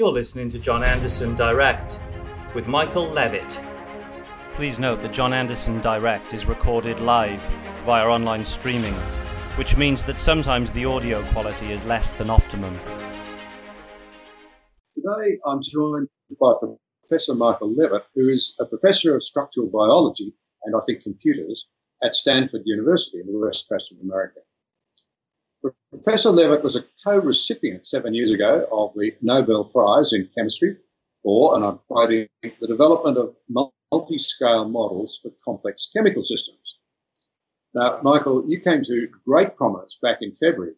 You're listening to John Anderson Direct with Michael Levitt. Please note that John Anderson Direct is recorded live via online streaming, which means that sometimes the audio quality is less than optimum. Today I'm joined by Professor Michael Levitt, who is a professor of structural biology and I think computers at Stanford University in the west coast of America. Professor Levitt was a co-recipient seven years ago of the Nobel Prize in Chemistry for, and I'm quoting, the development of multi-scale models for complex chemical systems. Now, Michael, you came to great prominence back in February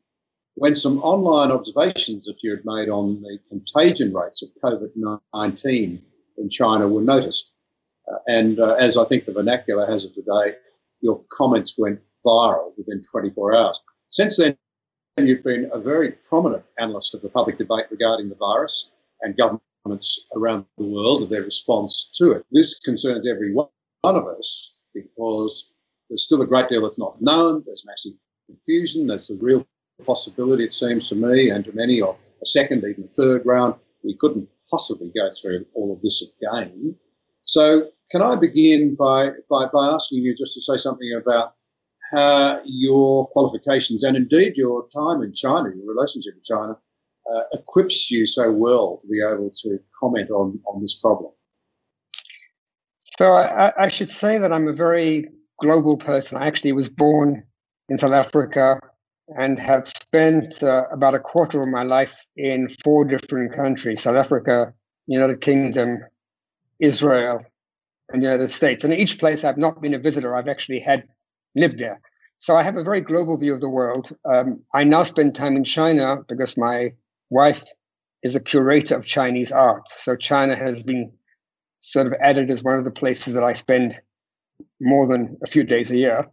when some online observations that you had made on the contagion rates of COVID-19 in China were noticed. Uh, and uh, as I think the vernacular has it today, your comments went viral within 24 hours. Since then, you've been a very prominent analyst of the public debate regarding the virus and governments around the world of their response to it. This concerns every one of us because there's still a great deal that's not known. There's massive confusion. There's a real possibility, it seems to me, and to many, of a second, even a third round. We couldn't possibly go through all of this again. So, can I begin by, by, by asking you just to say something about how your qualifications and indeed your time in China, your relationship with China, uh, equips you so well to be able to comment on, on this problem? So, I, I should say that I'm a very global person. I actually was born in South Africa and have spent uh, about a quarter of my life in four different countries South Africa, United Kingdom, Israel, and the United States. And each place, I've not been a visitor, I've actually had lived there. So I have a very global view of the world. Um, I now spend time in China because my wife is a curator of Chinese art. So China has been sort of added as one of the places that I spend more than a few days a year.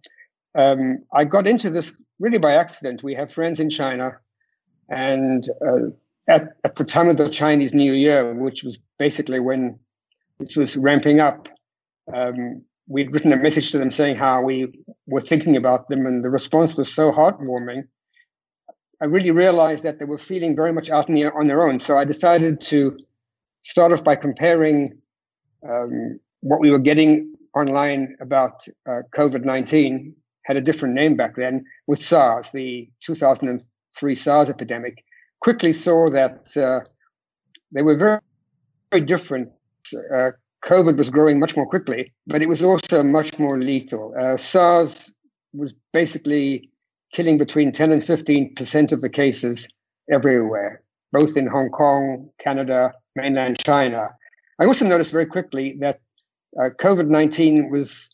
Um, I got into this really by accident. We have friends in China, and uh, at, at the time of the Chinese New Year, which was basically when this was ramping up, um, we'd written a message to them saying how we were thinking about them, and the response was so heartwarming. I really realized that they were feeling very much out the, on their own. So I decided to start off by comparing um, what we were getting online about uh, COVID 19, had a different name back then, with SARS, the 2003 SARS epidemic. Quickly saw that uh, they were very, very different. Uh, COVID was growing much more quickly, but it was also much more lethal. Uh, SARS was basically killing between 10 and 15 percent of the cases everywhere, both in Hong Kong, Canada, mainland China. I also noticed very quickly that uh, COVID 19 was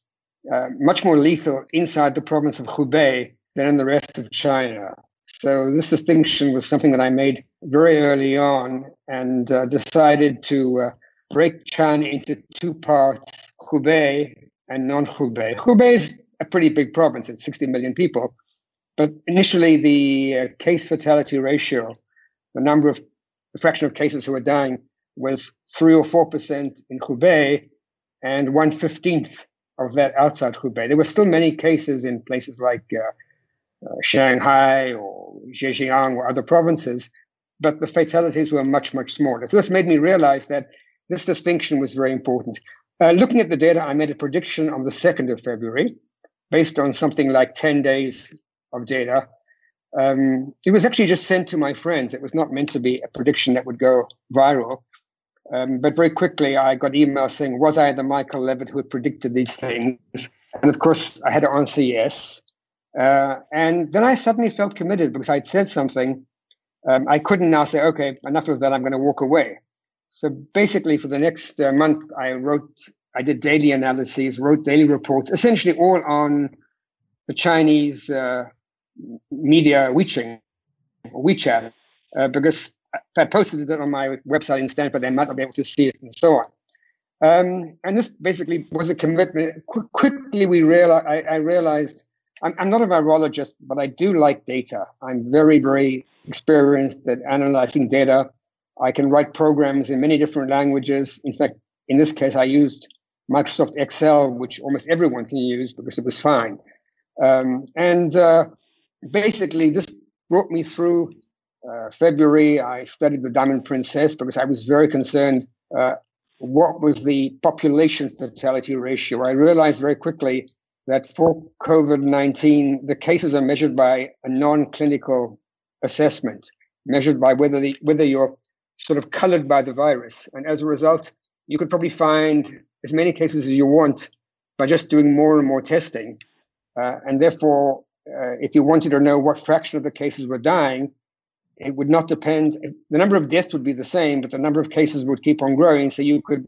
uh, much more lethal inside the province of Hubei than in the rest of China. So, this distinction was something that I made very early on and uh, decided to uh, break China into two parts, Hubei and non-Hubei. Hubei is a pretty big province, it's 60 million people. But initially, the uh, case fatality ratio, the number of, the fraction of cases who were dying, was 3 or 4% in Hubei and 1 15th of that outside Hubei. There were still many cases in places like uh, uh, Shanghai or Zhejiang or other provinces, but the fatalities were much, much smaller. So this made me realize that this distinction was very important. Uh, looking at the data, I made a prediction on the 2nd of February based on something like 10 days of data. Um, it was actually just sent to my friends. It was not meant to be a prediction that would go viral. Um, but very quickly, I got emails saying, Was I the Michael Levitt who had predicted these things? And of course, I had to answer yes. Uh, and then I suddenly felt committed because I'd said something. Um, I couldn't now say, Okay, enough of that, I'm going to walk away. So basically, for the next uh, month, I wrote, I did daily analyses, wrote daily reports, essentially all on the Chinese uh, media WeChat, WeChat, uh, because if I posted it on my website in Stanford, they might not be able to see it and so on. Um, and this basically was a commitment. Qu- quickly, we realized, I, I realized I'm, I'm, not a virologist, but I do like data. I'm very, very experienced at analyzing data. I can write programs in many different languages. In fact, in this case, I used Microsoft Excel, which almost everyone can use because it was fine. Um, and uh, basically, this brought me through uh, February, I studied the Diamond Princess because I was very concerned uh, what was the population fatality ratio. I realized very quickly that for COVID 19, the cases are measured by a non clinical assessment, measured by whether, the, whether you're sort of colored by the virus. And as a result, you could probably find as many cases as you want by just doing more and more testing. Uh, and therefore, uh, if you wanted to know what fraction of the cases were dying, it would not depend. The number of deaths would be the same, but the number of cases would keep on growing. So you could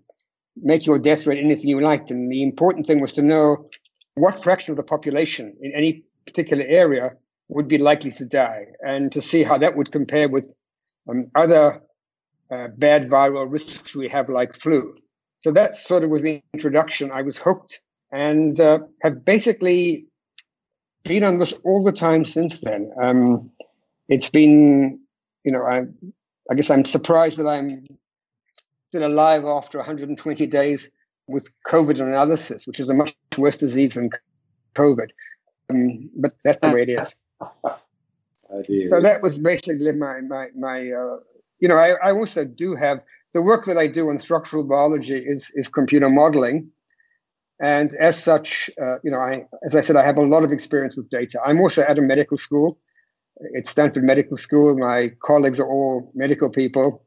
make your death rate anything you liked. And the important thing was to know what fraction of the population in any particular area would be likely to die and to see how that would compare with um, other uh, bad viral risks we have, like flu. So that sort of was the introduction. I was hooked and uh, have basically been on this all the time since then. Um, it's been, you know, I, I guess I'm surprised that I'm still alive after 120 days with COVID analysis, which is a much worse disease than COVID. Um, but that's the way it is. so that was basically my my my. Uh, you know, I, I also do have the work that I do on structural biology is is computer modeling, and as such, uh, you know, I as I said, I have a lot of experience with data. I'm also at a medical school, It's Stanford Medical School. My colleagues are all medical people.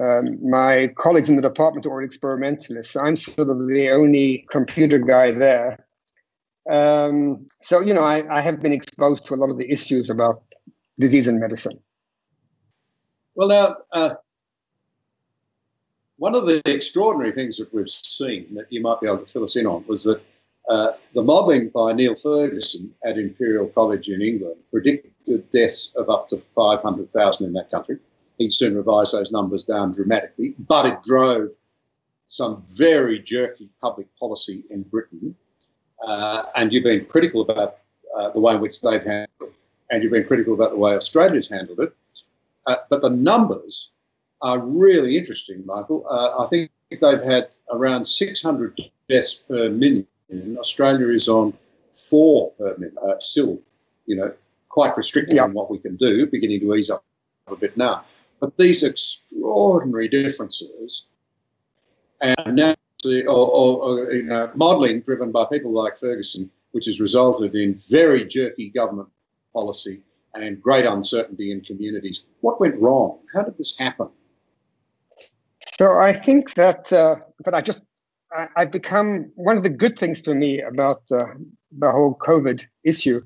Um, my colleagues in the department are all experimentalists. I'm sort of the only computer guy there. Um, so, you know, I, I, have been exposed to a lot of the issues about disease and medicine. Well, now, uh, one of the extraordinary things that we've seen that you might be able to fill us in on was that uh, the modelling by Neil Ferguson at Imperial College in England predicted deaths of up to 500,000 in that country. He soon revised those numbers down dramatically, but it drove some very jerky public policy in Britain. Uh, and you've been critical about uh, the way in which they've handled it, and you've been critical about the way Australia's handled it. Uh, but the numbers are really interesting, Michael. Uh, I think they've had around 600 deaths per million. Australia is on four per million, uh, still, you know, quite restricted on what we can do, beginning to ease up a bit now. But these extraordinary differences, and now or, or, or you know, modelling driven by people like Ferguson, which has resulted in very jerky government policy and great uncertainty in communities. What went wrong? How did this happen? So I think that, uh, but I just, I, have become one of the good things for me about uh, the whole COVID issue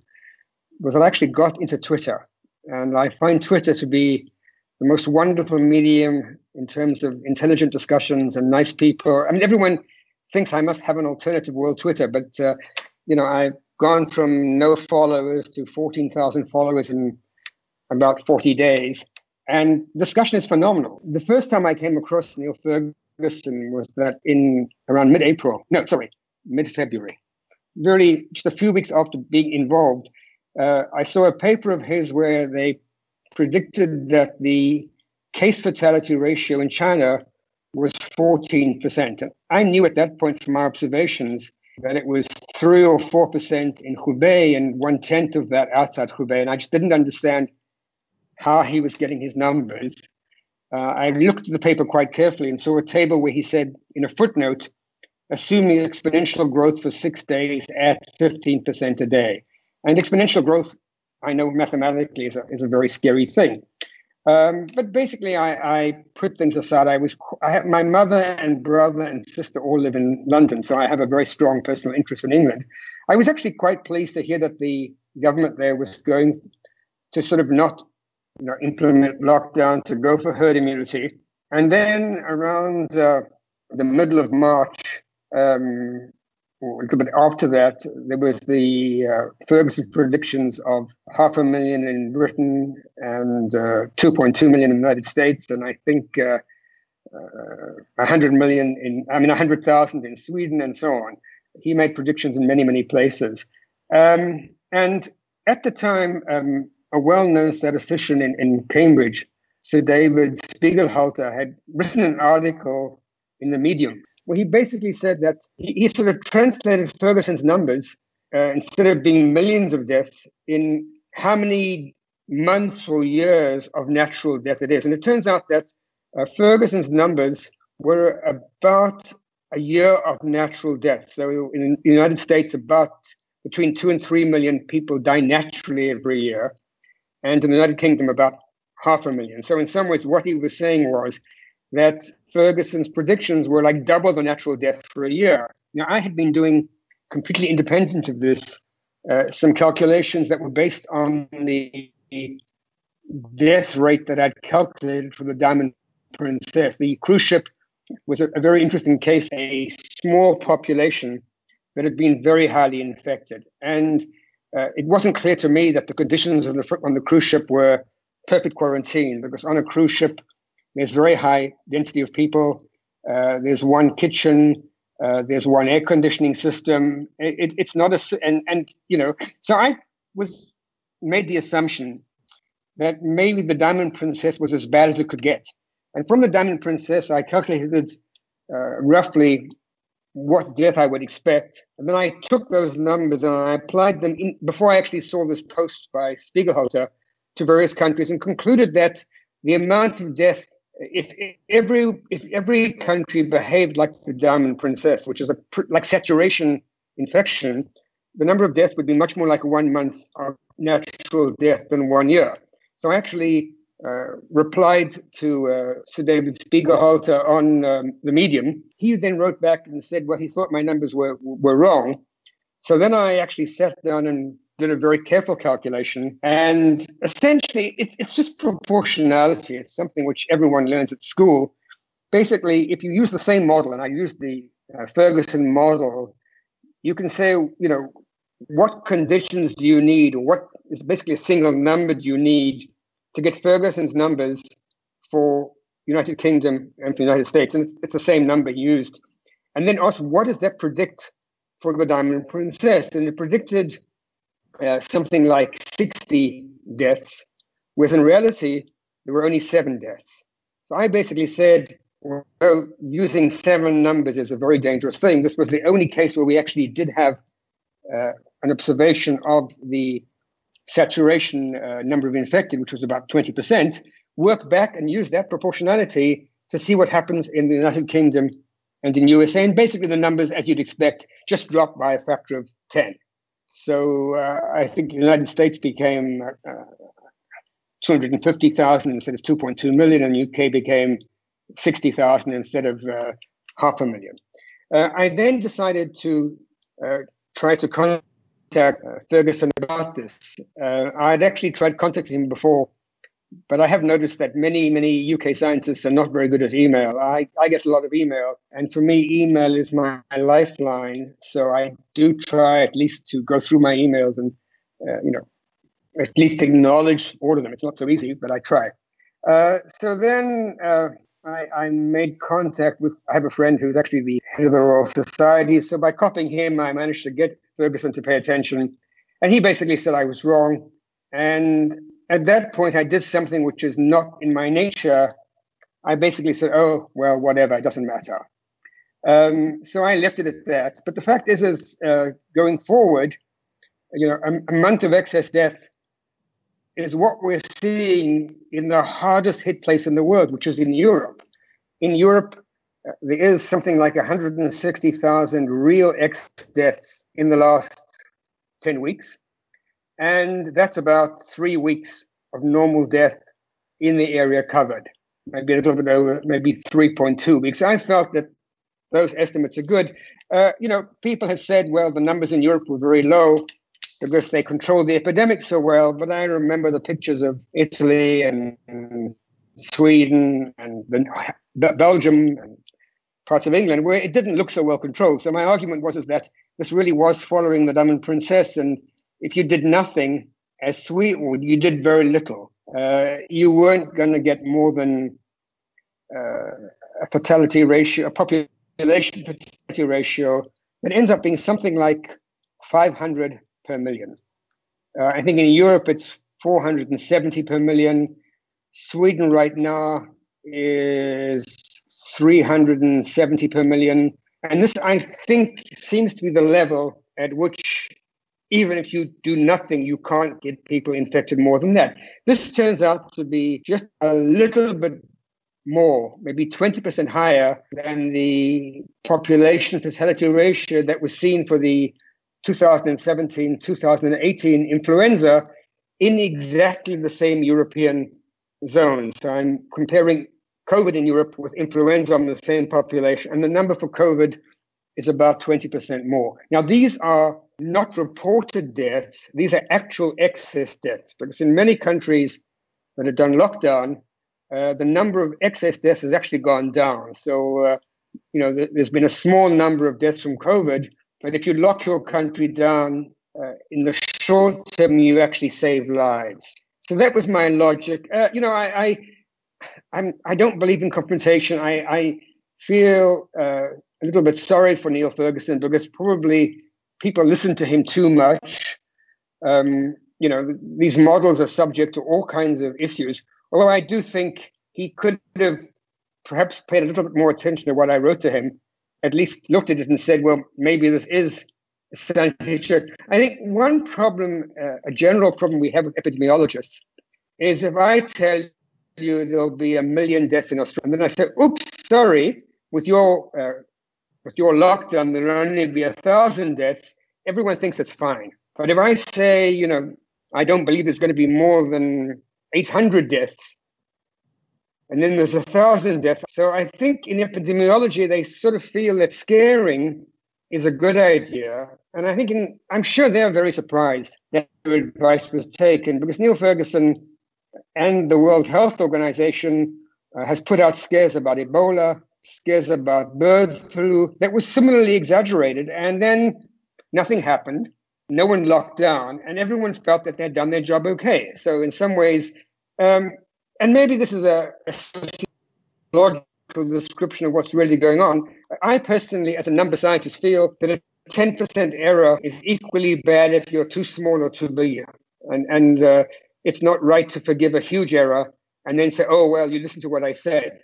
was I actually got into Twitter, and I find Twitter to be the most wonderful medium in terms of intelligent discussions and nice people. I mean, everyone thinks I must have an alternative world Twitter, but uh, you know, I've gone from no followers to 14,000 followers in about 40 days. And discussion is phenomenal. The first time I came across Neil Ferguson was that in around mid-April. No, sorry, mid-February. Really, just a few weeks after being involved, uh, I saw a paper of his where they predicted that the case fatality ratio in China was 14%. And I knew at that point from my observations that it was 3 or 4% in Hubei and one tenth of that outside Hubei. And I just didn't understand how he was getting his numbers. Uh, I looked at the paper quite carefully and saw a table where he said in a footnote, assuming exponential growth for six days at 15% a day. And exponential growth I know mathematically is a, is a very scary thing. Um, but basically, I, I, put things aside. I was I have my mother and brother and sister all live in London, so I have a very strong personal interest in England. I was actually quite pleased to hear that the government there was going to sort of not, you know, implement lockdown to go for herd immunity. And then around uh, the middle of March, um, bit after that, there was the uh, Ferguson predictions of half a million in Britain and uh, 2.2 million in the United States, and I think uh, uh 100 million in, I mean, 100,000 in Sweden and so on. He made predictions in many, many places. Um, and at the time, um, a well known statistician in, in Cambridge, Sir David Spiegelhalter, had written an article in the Medium well, he basically said that he, he sort of translated Ferguson's numbers uh, instead of being millions of deaths in how many months or years of natural death it is. And it turns out that uh, Ferguson's numbers were about a year of natural death. So in the United States, about between two and three million people die naturally every year. And in the United Kingdom, about half a million. So in some ways, what he was saying was that Ferguson's predictions were like double the natural death for a year. Now, I had been doing completely independent of this uh, some calculations that were based on the death rate that I'd calculated for the Diamond Princess. The cruise ship was a, a very interesting case, a small population that had been very highly infected. And uh, it wasn't clear to me that the conditions on the, on the cruise ship were perfect quarantine because on a cruise ship, there's very high density of people. Uh, there's one kitchen. Uh, there's one air conditioning system. It, it's not a and and you know. So I was made the assumption that maybe the Diamond Princess was as bad as it could get, and from the Diamond Princess, I calculated uh, roughly what death I would expect, and then I took those numbers and I applied them in, before I actually saw this post by Spiegelhalter to various countries and concluded that the amount of death if every if every country behaved like the Diamond Princess, which is a like saturation infection, the number of deaths would be much more like one month of natural death than one year. So I actually uh, replied to uh, Sir David Spiegelhalter on um, the Medium. He then wrote back and said, well, he thought my numbers were were wrong. So then I actually sat down and did a very careful calculation. And essentially, it, it's just proportionality. It's something which everyone learns at school. Basically, if you use the same model, and I use the uh, Ferguson model, you can say, you know, what conditions do you need? or What is basically a single number do you need to get Ferguson's numbers for United Kingdom and for United States? And it's, it's the same number used. And then ask, what does that predict for the Diamond Princess? And it predicted uh, something like 60 deaths, when in reality, there were only seven deaths. So I basically said, well, using seven numbers is a very dangerous thing. This was the only case where we actually did have uh, an observation of the saturation uh, number of infected, which was about 20%, work back and use that proportionality to see what happens in the United Kingdom and in USA. And basically, the numbers, as you'd expect, just dropped by a factor of 10. So uh, I think the United States became uh, 250,000 instead of 2.2 million, and UK became 60,000 instead of uh, half a million. Uh, I then decided to uh, try to contact uh, Ferguson about this. I'd actually tried contacting him before but I have noticed that many, many UK scientists are not very good at email. I, I get a lot of email, and for me, email is my, my lifeline. So I do try at least to go through my emails and, uh, you know, at least acknowledge all of them. It's not so easy, but I try. Uh, so then uh, I, I, made contact with, I have a friend who's actually the head of the Royal Society. So by copying him, I managed to get Ferguson to pay attention. And he basically said I was wrong. And at that point, I did something which is not in my nature. I basically said, "Oh, well, whatever, it doesn't matter." Um, so I left it at that. But the fact is, is uh, going forward, you know, a, a month of excess death is what we're seeing in the hardest hit place in the world, which is in Europe. In Europe, uh, there is something like 160,000 real excess deaths in the last 10 weeks. And that's about three weeks of normal death in the area covered, maybe a little bit over, maybe 3.2 weeks. I felt that those estimates are good. Uh, you know, people have said, well, the numbers in Europe were very low because they controlled the epidemic so well. But I remember the pictures of Italy and, and Sweden and the, Belgium and parts of England where it didn't look so well controlled. So my argument was is that this really was following the Diamond Princess, and if you did nothing, as Sweetwood, you did very little. Uh, you weren't going to get more than uh, a fatality ratio, a population fatality ratio that ends up being something like 500 per million. Uh, I think in Europe it's 470 per million. Sweden right now is 370 per million. And this, I think, seems to be the level at which even if you do nothing, you can't get people infected more than that. This turns out to be just a little bit more, maybe 20% higher than the population fatality ratio that was seen for the 2017 2018 influenza in exactly the same European zone. So I'm comparing COVID in Europe with influenza on the same population, and the number for COVID is about 20% more. Now, these are not reported deaths, these are actual excess deaths, because in many countries that have done lockdown, uh, the number of excess deaths has actually gone down. So, uh, you know, there's been a small number of deaths from COVID, but if you lock your country down uh, in the short term, you actually save lives. So that was my logic. Uh, you know, I, I, I'm, I don't believe in confrontation. I, I feel uh, a little bit sorry for Neil Ferguson because probably people listen to him too much. Um, you know, these models are subject to all kinds of issues. Although I do think he could have perhaps paid a little bit more attention to what I wrote to him, at least looked at it and said, well, maybe this is scientific. I think one problem, uh, a general problem we have with epidemiologists, is if I tell you there'll be a million deaths in Australia, and then I say, oops, sorry, with your uh, with your lockdown, there'll only be a thousand deaths. Everyone thinks it's fine. But if I say, you know, I don't believe there's going to be more than 800 deaths. And then there's a thousand deaths. So I think in epidemiology, they sort of feel that scaring is a good idea. And I think in, I'm sure they're very surprised that their advice was taken because Neil Ferguson and the World Health Organization uh, has put out scares about Ebola, scares about bird flu that was similarly exaggerated. And then nothing happened no one locked down, and everyone felt that they'd done their job okay. So, in some ways, um, and maybe this is a, a logical description of what's really going on. I personally, as a number scientist, feel that a 10% error is equally bad if you're too small or too big. And, and uh, it's not right to forgive a huge error and then say, oh, well, you listen to what I said.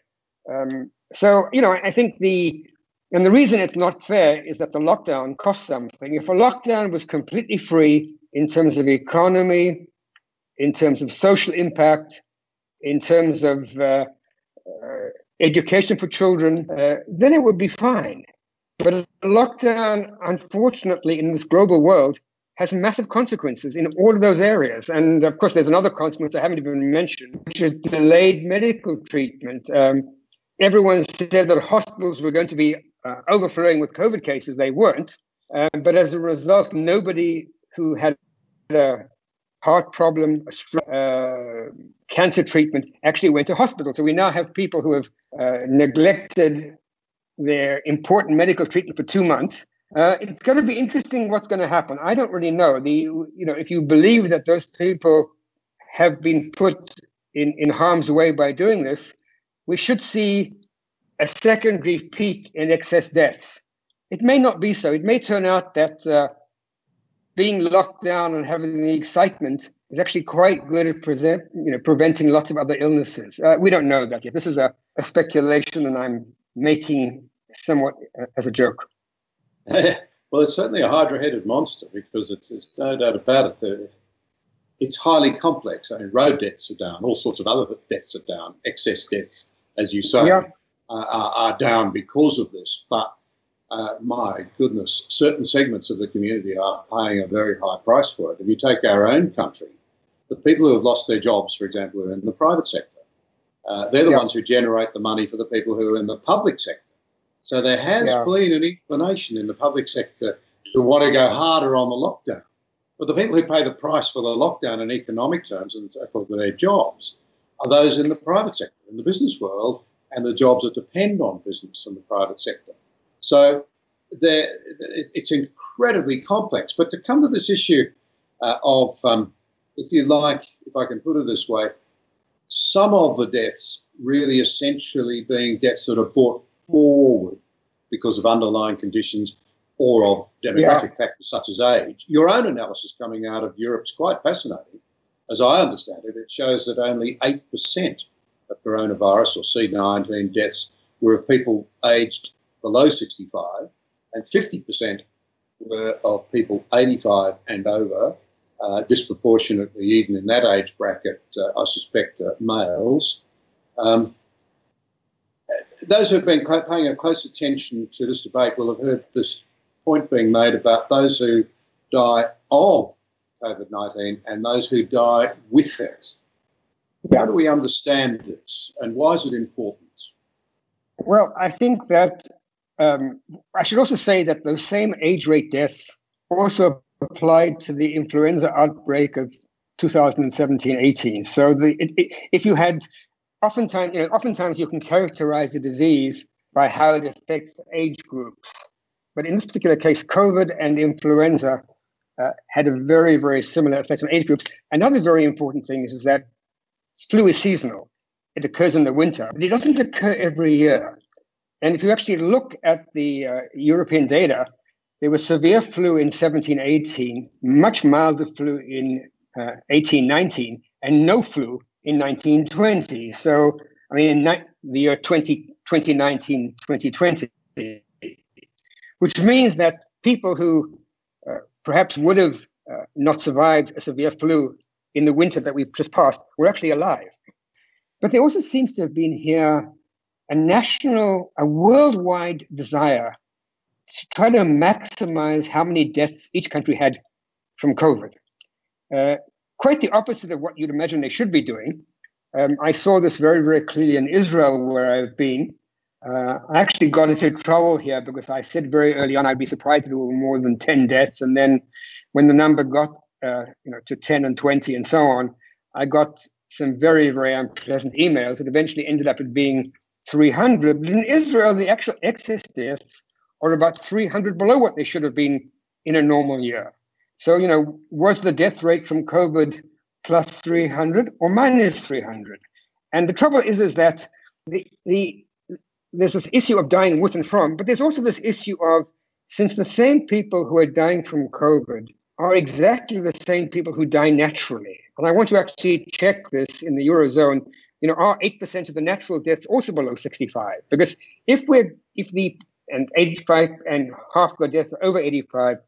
Um, so, you know, I think the and the reason it's not fair is that the lockdown costs something. If a lockdown was completely free in terms of economy, in terms of social impact, in terms of uh, uh, education for children, uh, then it would be fine. But a lockdown, unfortunately, in this global world, has massive consequences in all of those areas. And of course, there's another consequence I haven't even mentioned, which is delayed medical treatment. Um, everyone said that hospitals were going to be uh, overflowing with COVID cases. They weren't. Uh, but as a result, nobody who had a heart problem, uh, cancer treatment actually went to hospital. So we now have people who have uh, neglected their important medical treatment for two months. Uh, it's going to be interesting what's going to happen. I don't really know. The you know if you believe that those people have been put in, in harm's way by doing this, we should see a secondary peak in excess deaths. It may not be so. It may turn out that uh, being locked down and having the excitement is actually quite good at present, you know, preventing lots of other illnesses. Uh, we don't know that yet. This is a, a speculation, and I'm making somewhat uh, as a joke. well, it's certainly a hydra-headed monster because it's, it's no doubt about it. it's highly complex. I mean, road deaths are down, all sorts of other deaths are down, excess deaths, as you say. Yeah are, are, down because of this. But uh, my goodness, certain segments of the community are paying a very high price for it. If you take our own country, the people who have lost their jobs, for example, are in the private sector. Uh, they're the yeah. ones who generate the money for the people who are in the public sector. So there has yeah. been an inclination in the public sector to want to go harder on the lockdown. But the people who pay the price for the lockdown in economic terms and for their jobs are those in the private sector. In the business world, and the jobs that depend on business and the private sector. So it's incredibly complex. But to come to this issue uh, of, um, if you like, if I can put it this way, some of the deaths really essentially being deaths that are brought forward because of underlying conditions or of demographic yeah. factors such as age. Your own analysis coming out of Europe is quite fascinating. As I understand it, it shows that only 8% of coronavirus or C19 deaths were of people aged below 65, and 50% were of people 85 and over, uh, disproportionately, even in that age bracket, uh, I suspect, uh, males. Um, those who have been paying a close attention to this debate will have heard this point being made about those who die of COVID 19 and those who die with it. How do we understand this and why is it important? Well, I think that um, I should also say that those same age rate deaths also applied to the influenza outbreak of 2017-18. So the, it, it, if you had, oftentimes, you know, oftentimes you can characterize a disease by how it affects age groups. But in this particular case, COVID and influenza uh, had a very, very similar effect on age groups. Another very important thing is, is that flu is seasonal. It occurs in the winter, but it doesn't occur every year. And if you actually look at the uh, European data, there was severe flu in 1718, much milder flu in uh, 1819, and no flu in 1920. So, I mean, in ni- the year 20, 2019, 2020, which means that people who uh, perhaps would have uh, not survived a severe flu in the winter that we've just passed were actually alive. But there also seems to have been here a national, a worldwide desire to try to maximize how many deaths each country had from COVID. Uh, quite the opposite of what you'd imagine they should be doing. Um, I saw this very, very clearly in Israel, where I've been. Uh, I actually got into trouble here because I said very early on I'd be surprised if there were more than 10 deaths. And then when the number got uh, you know, to 10 and 20 and so on, I got some very, very unpleasant emails that eventually ended up at being 300. But in Israel, the actual excess deaths are about 300 below what they should have been in a normal year. So, you know, was the death rate from COVID plus 300 or minus 300? And the trouble is, is that the, the there's this issue of dying with and from, but there's also this issue of since the same people who are dying from COVID are exactly the same people who die naturally. And I want to actually check this in the Eurozone. You know, are 8% of the natural deaths also below 65? Because if we're, if the, and 85 and half the deaths over 85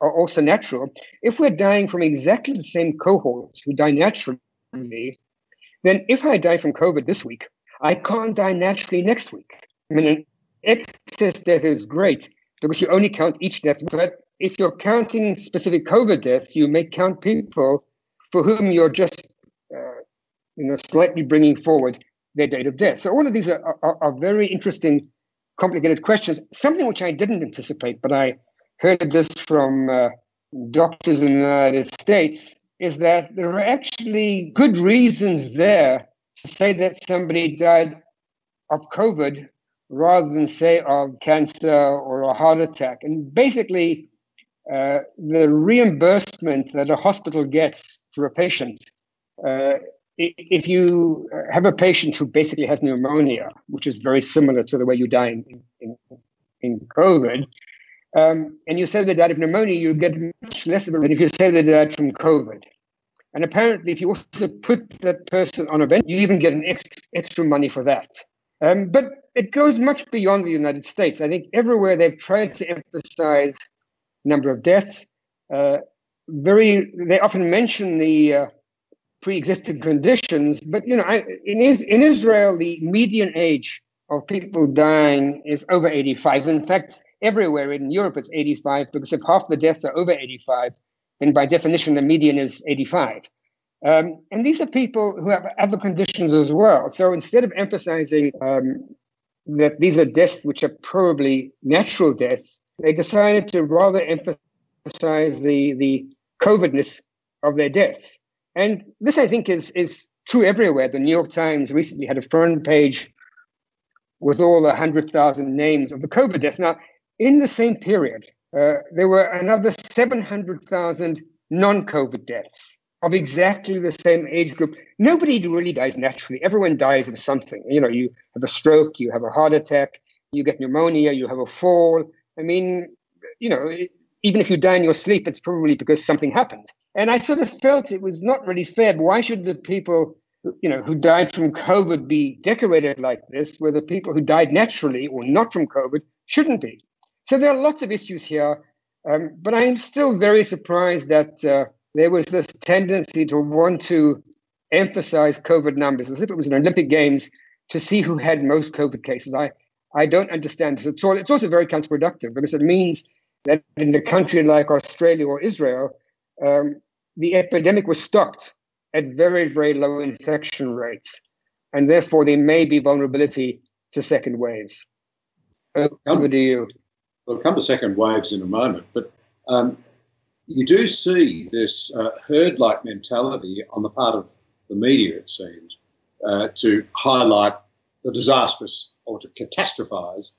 are also natural, if we're dying from exactly the same cohorts who die naturally, then if I die from COVID this week, I can't die naturally next week. I mean, an excess death is great because you only count each death, but if you're counting specific COVID deaths, you may count people for whom you're just, uh, you know, slightly bringing forward their date of death. So all of these are, are, are, very interesting, complicated questions. Something which I didn't anticipate, but I heard this from uh, doctors in the United States, is that there are actually good reasons there to say that somebody died of COVID rather than say of cancer or a heart attack. And basically, uh, the reimbursement that a hospital gets for a patient, uh, if you have a patient who basically has pneumonia, which is very similar to the way you die in, in, in COVID, um, and you say they died of pneumonia, you get much less of than if you say they died from COVID. And apparently, if you also put that person on a bench, you even get an extra, extra money for that. Um, but it goes much beyond the United States. I think everywhere they've tried to emphasize number of deaths. Uh, very, they often mention the uh, pre-existing conditions, but you know, I, in, in Israel, the median age of people dying is over 85. In fact, everywhere in Europe, it's 85 because if half the deaths are over 85, then by definition, the median is 85. Um, and these are people who have other conditions as well. So instead of emphasizing um, that these are deaths which are probably natural deaths, they decided to rather emphasize the, the COVIDness of their deaths. And this, I think, is, is true everywhere. The New York Times recently had a front page with all the 100,000 names of the COVID deaths. Now, in the same period, uh, there were another 700,000 non COVID deaths of exactly the same age group. Nobody really dies naturally. Everyone dies of something. You know, you have a stroke, you have a heart attack, you get pneumonia, you have a fall, I mean, you know, even if you die in your sleep, it's probably because something happened. And I sort of felt it was not really fair. Why should the people, you know, who died from COVID be decorated like this, where the people who died naturally or not from COVID shouldn't be? So there are lots of issues here. Um, but I'm still very surprised that uh, there was this tendency to want to emphasize COVID numbers as if it was an Olympic Games to see who had most COVID cases. I, I don't understand this. It's, all, it's also very counterproductive because it means that in a country like Australia or Israel, um, the epidemic was stopped at very, very low infection rates. And therefore, there may be vulnerability to second waves. Over to you. We'll come to second waves in a moment, but um, you do see this uh, herd like mentality on the part of the media, it seems, uh, to highlight the disastrous or to catastrophize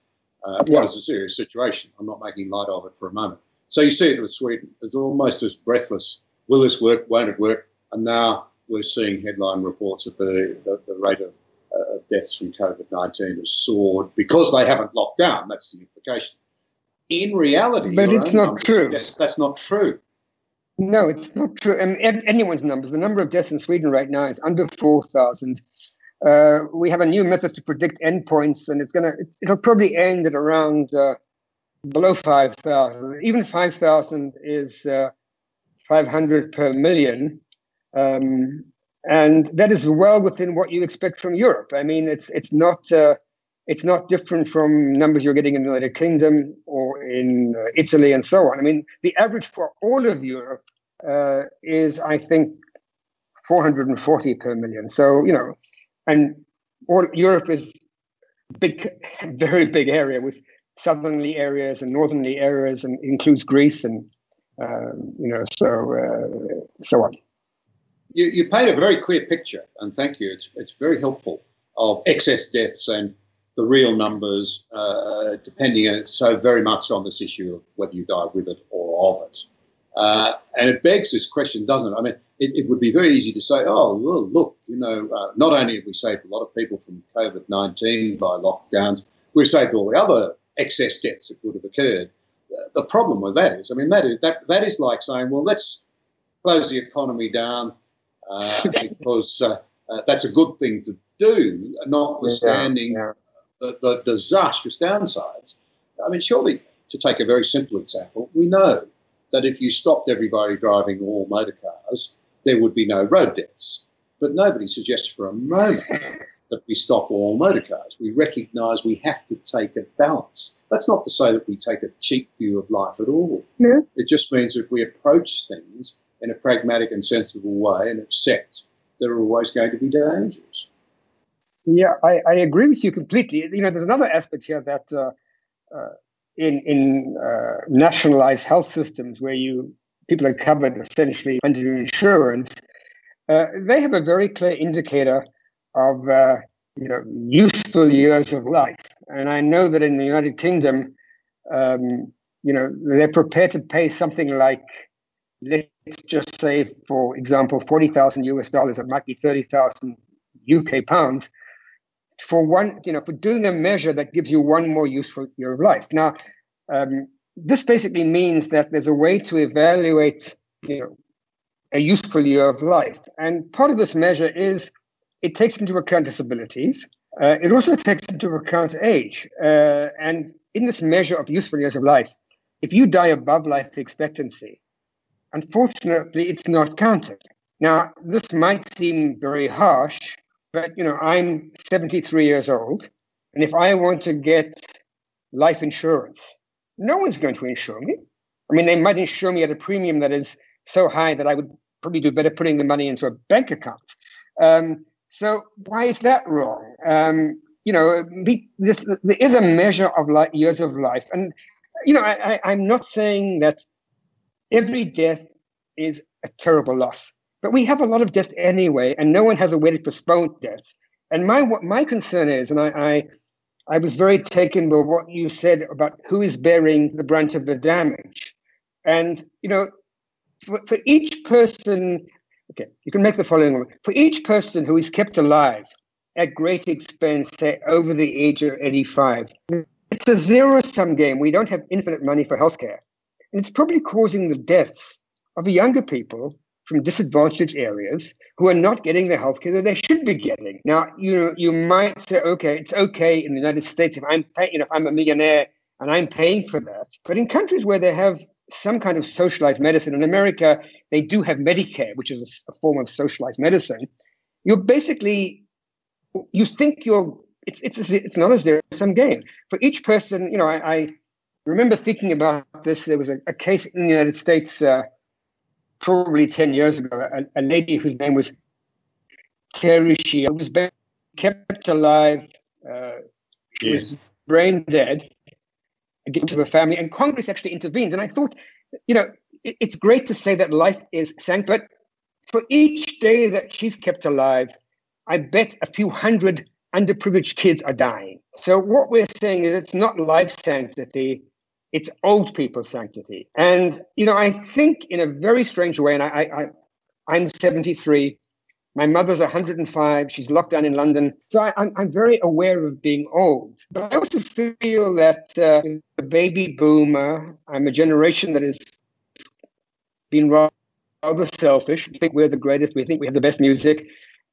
uh, what is a serious situation. I'm not making light of it for a moment. So you see it with Sweden. It's almost as breathless. Will this work? Won't it work? And now we're seeing headline reports that the, the, the rate of, uh, deaths from COVID 19 has soared because they haven't locked down. That's the implication. In reality, but it's not true. Yes, that's not true. No, it's not true. Anyone's numbers. The number of deaths in Sweden right now is under 4,000. Uh, we have a new method to predict endpoints, and it's gonna it'll probably end at around uh, below 5,000. Even 5,000 is uh, 500 per million. Um, and that is well within what you expect from Europe. I mean, it's it's not uh, it's not different from numbers you're getting in the United Kingdom or in uh, Italy and so on. I mean, the average for all of Europe uh, is, I think, 440 per million. So you know, and all Europe is big, very big area with southerly areas and northerly areas, and includes Greece and um, you know so uh, so on you, you paint a very clear picture, and thank you. It's, it's very helpful of excess deaths and the real numbers, uh, depending so very much on this issue of whether you die with it or of it. Uh, and it begs this question, doesn't it? I mean, it, it, would be very easy to say, oh, well, look, you know, uh, not only have we saved a lot of people from COVID 19 by lockdowns, we've saved all the other excess deaths that would have occurred. the problem with that is, I mean, that is, that, that is like saying, well, let's close the economy down, uh, because uh, uh, that's a good thing to do, notwithstanding yeah, yeah. The, the, disastrous downsides. I mean, surely, to take a very simple example, we know that if you stopped everybody driving all motor cars, there would be no road deaths. But nobody suggests for a moment that we stop all motor cars. We recognise we have to take a balance. That's not to say that we take a cheap view of life at all. No. It just means that we approach things in a pragmatic and sensible way and accept there are always going to be dangers. Yeah, I, I agree with you completely. You know, there's another aspect here that uh, uh, in in uh, nationalized health systems where you people are covered essentially under insurance, uh, they have a very clear indicator of uh, you know useful years of life. And I know that in the United Kingdom, um, you know, they're prepared to pay something like let's just say, for example, 40,000 US dollars, it might be 30,000 UK pounds for one, you know, for doing a measure that gives you one more useful year of life. Now, um, this basically means that there's a way to evaluate, you know, a useful year of life. And part of this measure is it takes into account disabilities. Uh, it also takes into account age. Uh, and in this measure of useful years of life, if you die above life expectancy, Unfortunately, it's not counted. Now, this might seem very harsh, but you know, I'm 73 years old, and if I want to get life insurance, no one's going to insure me. I mean, they might insure me at a premium that is so high that I would probably do better putting the money into a bank account. Um, so why is that wrong? Um, you know, be, this, there is a measure of life, years of life, and you know, I, I'm not saying that Every death is a terrible loss, but we have a lot of death anyway, and no one has a way to postpone deaths. And my my concern is, and I, I I was very taken by what you said about who is bearing the brunt of the damage. And, you know, for, for each person, okay, you can make the following for each person who is kept alive at great expense, say over the age of 85, it's a zero sum game. We don't have infinite money for healthcare. And it's probably causing the deaths of younger people from disadvantaged areas who are not getting the healthcare that they should be getting. Now, you know, you might say, okay, it's okay in the United States if I'm paying, you know, if I'm a millionaire and I'm paying for that. But in countries where they have some kind of socialized medicine. In America, they do have Medicare, which is a, form of socialized medicine. You're basically, you think you're, it's, it's, it's not a zero sum game. For each person, you know, I, I remember thinking about this. There was a, a case in the United States uh, probably 10 years ago, a, a lady whose name was Terri Schiavo was kept alive. Uh, she was brain dead against her family, and Congress actually intervened. And I thought, you know, it, it's great to say that life is sanctioned, but for each day that she's kept alive, I bet a few hundred underprivileged kids are dying. So what we're saying is it's not life sanctity, it's old people sanctity. And you know, I think in a very strange way, and I, I, I am 73. My mother's 105. She's locked down in London. So I, am I'm, I'm very aware of being old. But I also feel that uh, the baby boomer, I'm a generation that has been rather selfish. We think we're the greatest. We think we have the best music.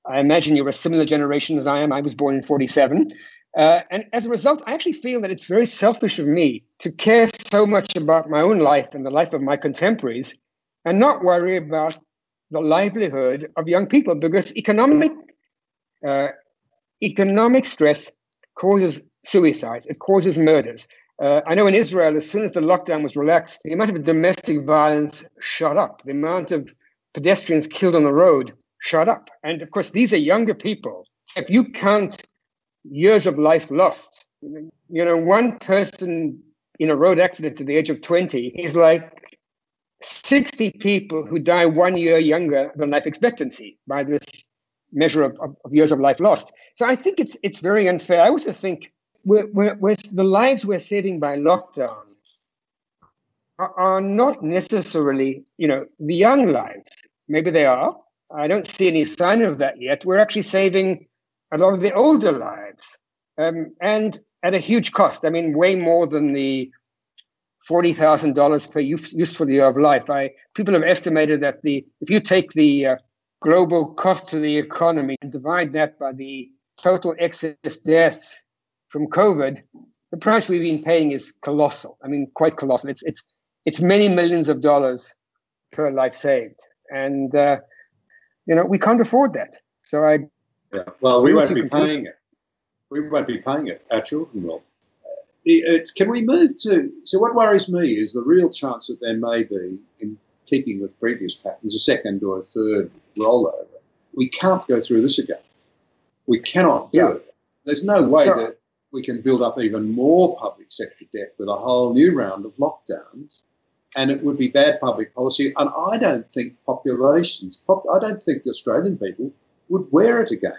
I imagine you're a similar generation as I am. I was born in 47. Uh, and as a result, I actually feel that it's very selfish of me to care so much about my own life and the life of my contemporaries and not worry about the livelihood of young people because economic uh, economic stress causes suicides, it causes murders. Uh, I know in Israel, as soon as the lockdown was relaxed, the amount of domestic violence shot up. The amount of pedestrians killed on the road shot up. And of course, these are younger people. If you count years of life lost, you know, one person in a road accident at the age of 20 is like 60 people who die one year younger than life expectancy by this measure of, of, years of life lost. So I think it's it's very unfair. I also think we're, we're, we're the lives we're saving by lockdown are, are not necessarily, you know, the young lives. Maybe they are. I don't see any sign of that yet. We're actually saving a lot of the older lives, um, and at a huge cost. I mean, way more than the forty thousand dollars per useful year of life. I people have estimated that the if you take the uh, global cost to the economy and divide that by the total excess deaths from COVID, the price we've been paying is colossal. I mean, quite colossal. It's it's it's many millions of dollars per life saved, and uh, you know we can't afford that. So I. Yeah. Well, we won't be paying it. We won't be paying it. Our children will can we move to? So, what worries me is the real chance that there may be, in keeping with previous patterns, a second or a third rollover. We can't go through this again. We cannot do yeah. it. There's no way that we can build up even more public sector debt with a whole new round of lockdowns, and it would be bad public policy. And I don't think populations, pop, I don't think the Australian people would wear it again.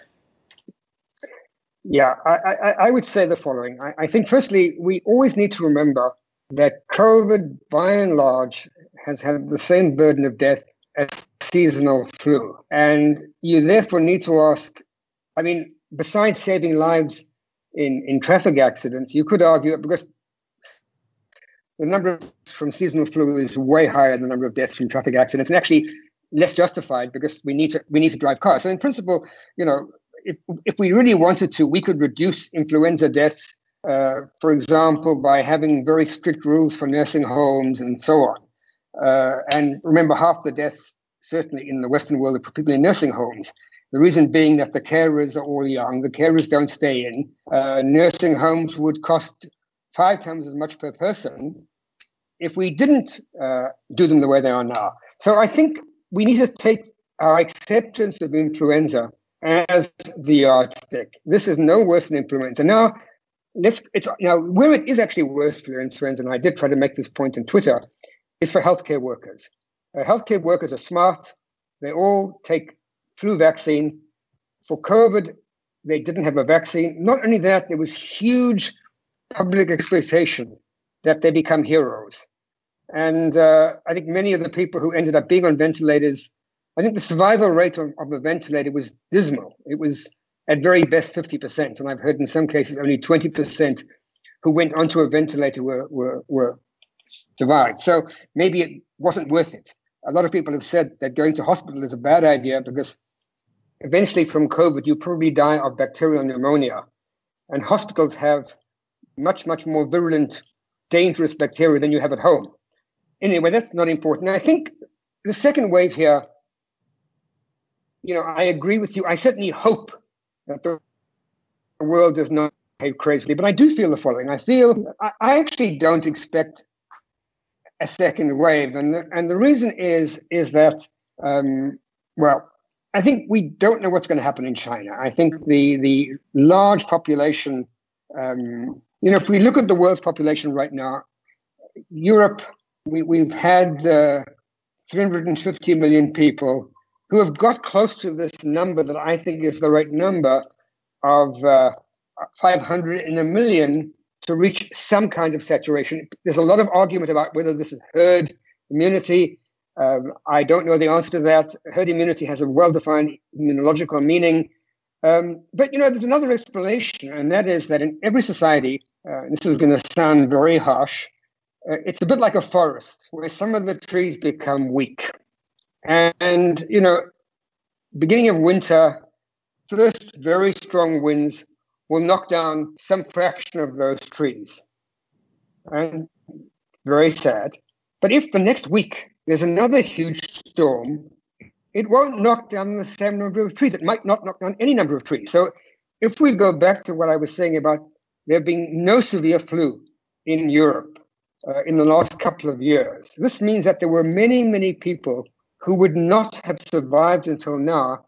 Yeah, I, I, I, would say the following. I, I think, firstly, we always need to remember that COVID, by and large, has had the same burden of death as seasonal flu. And you therefore need to ask I mean, besides saving lives in, in traffic accidents, you could argue because the number from seasonal flu is way higher than the number of deaths from traffic accidents, and actually less justified because we need to we need to drive cars. So in principle, you know, if, if we really wanted to, we could reduce influenza deaths, uh, for example, by having very strict rules for nursing homes and so on. Uh, and remember, half the deaths, certainly in the Western world, are for people in nursing homes. The reason being that the carers are all young, the carers don't stay in. Uh, nursing homes would cost five times as much per person if we didn't uh, do them the way they are now. So I think we need to take our acceptance of influenza as the yardstick. This is no worse than influenza. Now, let's it's now where it is actually worse for influenza, and I did try to make this point on Twitter, is for healthcare workers. Uh, healthcare workers are smart. They all take flu vaccine. For COVID, they didn't have a vaccine. Not only that, there was huge public expectation that they become heroes. And uh, I think many of the people who ended up being on ventilators I think the survival rate of, of a ventilator was dismal. It was at very best 50%. And I've heard in some cases only 20% who went onto a ventilator were, were, were survived. So maybe it wasn't worth it. A lot of people have said that going to hospital is a bad idea because eventually from COVID, you probably die of bacterial pneumonia. And hospitals have much, much more virulent, dangerous bacteria than you have at home. anyway, that's not important. I think the second wave here, you know, I agree with you. I certainly hope that the world does not behave crazily, but I do feel the following. I feel I, I actually don't expect a second wave, and the, and the reason is is that um, well, I think we don't know what's going to happen in China. I think the the large population, um, you know, if we look at the world's population right now, Europe, we, we've had uh, 350 million people who have got close to this number that I think is the right number of uh, 500 in a million to reach some kind of saturation. There's a lot of argument about whether this is herd immunity. Um, I don't know the answer to that. Herd immunity has a well-defined immunological meaning. Um, but you know, there's another explanation, and that is that in every society, uh, this is going to sound very harsh, uh, it's a bit like a forest where some of the trees become weak. And, you know, beginning of winter, first very strong winds will knock down some fraction of those trees. And very sad. But if the next week there's another huge storm, it won't knock down the same number of trees. It might not knock down any number of trees. So if we go back to what I was saying about there being no severe flu in Europe, uh, in the last couple of years. This means that there were many, many people who would not have survived until now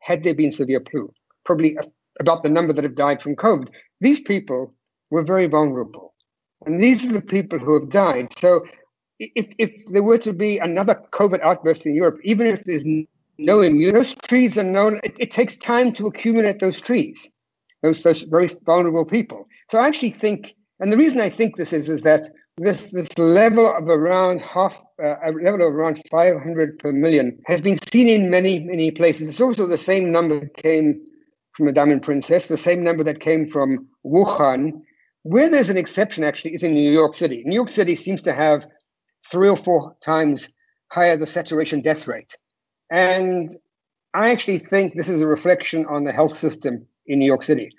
had there been severe flu, probably about the number that have died from COVID. These people were very vulnerable. And these are the people who have died. So if, if there were to be another COVID outburst in Europe, even if there's no immune, those trees are known, it, it takes time to accumulate those trees, those, those very vulnerable people. So I actually think, and the reason I think this is, is that this this level of around half uh, a level of around 500 per million has been seen in many many places. It's also the same number that came from the Diamond Princess, the same number that came from Wuhan. Where there's an exception actually is in New York City. New York City seems to have three or four times higher the saturation death rate, and I actually think this is a reflection on the health system in New York City.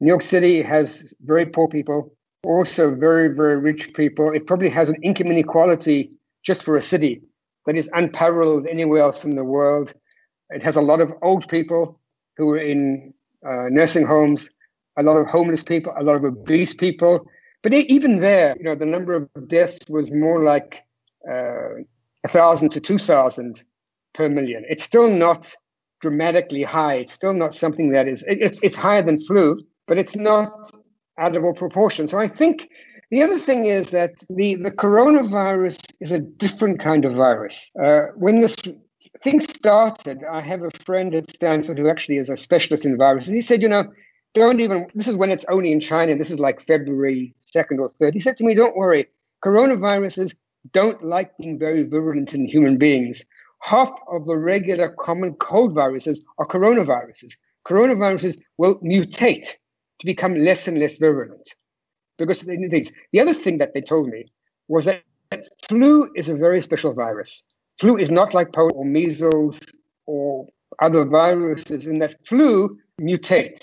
New York City has very poor people also very, very rich people. It probably has an income inequality just for a city that is unparalleled anywhere else in the world. It has a lot of old people who are in uh, nursing homes, a lot of homeless people, a lot of obese people. But even there, you know, the number of deaths was more like uh, a thousand to two thousand per million. It's still not dramatically high. It's still not something that is. It, it's higher than flu, but it's not out of all proportion. So I think the other thing is that the, the coronavirus is a different kind of virus. Uh, when this thing started, I have a friend at Stanford who actually is a specialist in viruses. He said, you know, don't even, this is when it's only in China, this is like February 2nd or 3rd. He said to me, don't worry, coronaviruses don't like being very virulent in human beings. Half of the regular common cold viruses are coronaviruses. Coronaviruses will mutate to become less and less virulent. Because the, the other thing that they told me was that flu is a very special virus. Flu is not like polio or measles or other viruses in that flu mutates.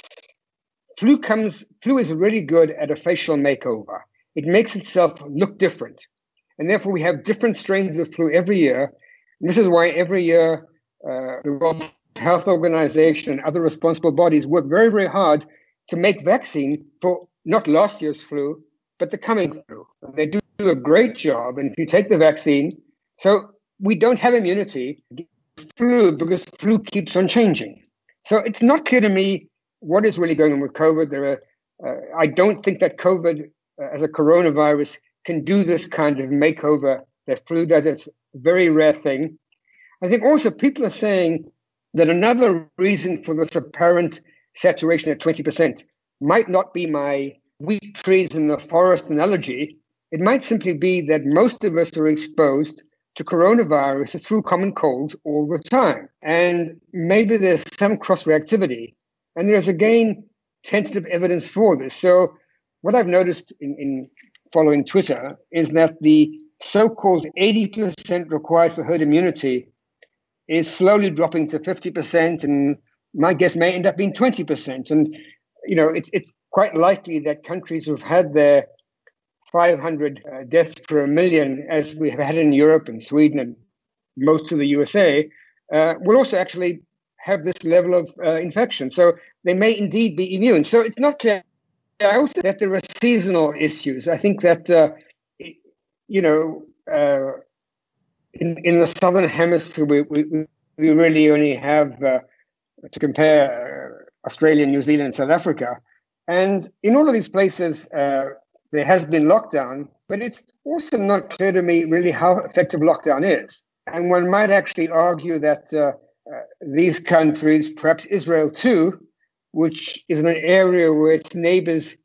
Flu comes, flu is really good at a facial makeover. It makes itself look different. And therefore, we have different strains of flu every year. And this is why every year uh, the World Health Organization and other responsible bodies work very, very hard to make vaccine for not last year's flu, but the coming flu. They do a great job. And if you take the vaccine, so we don't have immunity flu because flu keeps on changing. So it's not clear to me what is really going on with COVID. There are, uh, I don't think that COVID uh, as a coronavirus can do this kind of makeover that flu does. It's a very rare thing. I think also people are saying that another reason for this apparent saturation at 20% might not be my weak trees in the forest analogy. It might simply be that most of us are exposed to coronavirus through common colds all the time. And maybe there's some cross reactivity. And there's again tentative evidence for this. So, what I've noticed in, in following Twitter is that the so called 80% required for herd immunity is slowly dropping to 50%, and my guess may end up being 20%. And, you know, it's, it's quite likely that countries who've had their 500 uh, deaths per million, as we have had in Europe and Sweden and most of the USA, uh, will also actually have this level of uh, infection. So they may indeed be immune. So it's not clear. I also that there are seasonal issues. I think that uh, you know uh, in in the southern hemisphere we we, we really only have uh, to compare Australia, New Zealand, and South Africa, and in all of these places uh, there has been lockdown, but it's also not clear to me really how effective lockdown is. And one might actually argue that uh, uh, these countries, perhaps Israel too, which is an area where its neighbors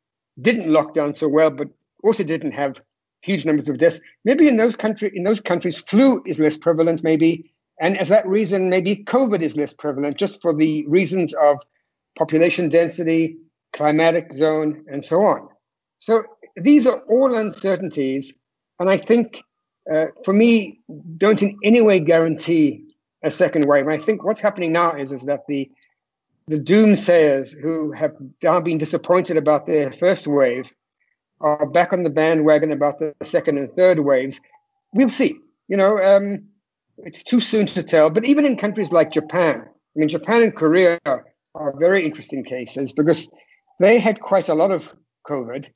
didn't lock down so well, but also didn't have huge numbers of deaths. Maybe in those country in those countries, flu is less prevalent, maybe, and as that reason, maybe COVID is less prevalent, just for the reasons of population density, climatic zone, and so on. So these are all uncertainties, and I think uh, for me don't in any way guarantee a second wave. And I think what's happening now is is that the the doomsayers who have now been disappointed about their first wave are back on the bandwagon about the second and third waves. We'll see. You know, um, it's too soon to tell. But even in countries like Japan, I mean, Japan and Korea are very interesting cases because they had quite a lot of COVID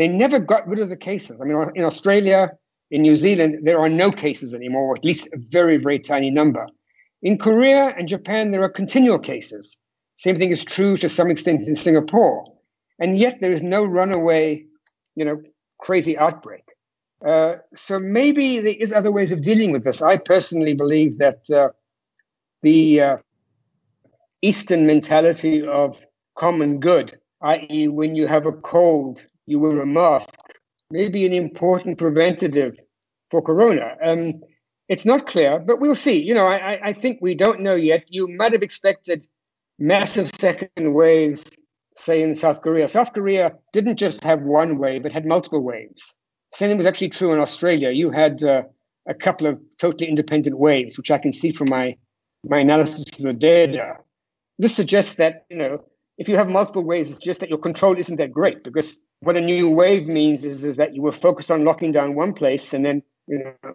they never got rid of the cases. I mean, in Australia, in New Zealand, there are no cases anymore, or at least a very, very tiny number. In Korea and Japan, there are continual cases. Same thing is true to some extent in Singapore. And yet there is no runaway, you know, crazy outbreak. Uh, so maybe there is other ways of dealing with this. I personally believe that uh, the uh, Eastern mentality of common good, i.e., when you have a cold, you wear a mask may be an important preventative for corona. Um, it's not clear, but we'll see. You know, I, I think we don't know yet. You might have expected massive second waves, say in South Korea. South Korea didn't just have one wave, it had multiple waves. Same thing was actually true in Australia. You had uh, a couple of totally independent waves, which I can see from my my analysis of the data. This suggests that you know if you have multiple waves, it's just that your control isn't that great because what a new wave means is, is that you were focused on locking down one place and then you know,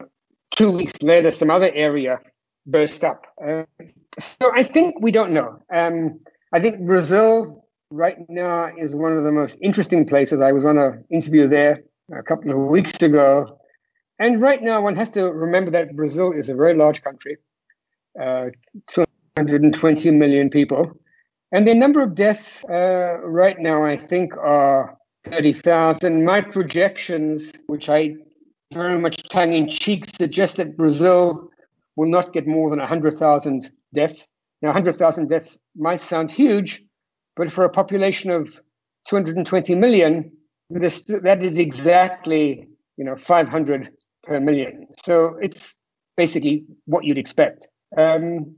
two weeks later some other area burst up. Uh, so I think we don't know. Um, I think Brazil right now is one of the most interesting places. I was on an interview there a couple of weeks ago. And right now, one has to remember that Brazil is a very large country, uh, 220 million people. And the number of deaths uh, right now, I think, are 30,000. My projections, which I very much tongue in cheek, suggest that Brazil will not get more than 100,000 deaths. Now, 100,000 deaths might sound huge, but for a population of 220 million, that is exactly you know 500 per million. So it's basically what you'd expect. Um,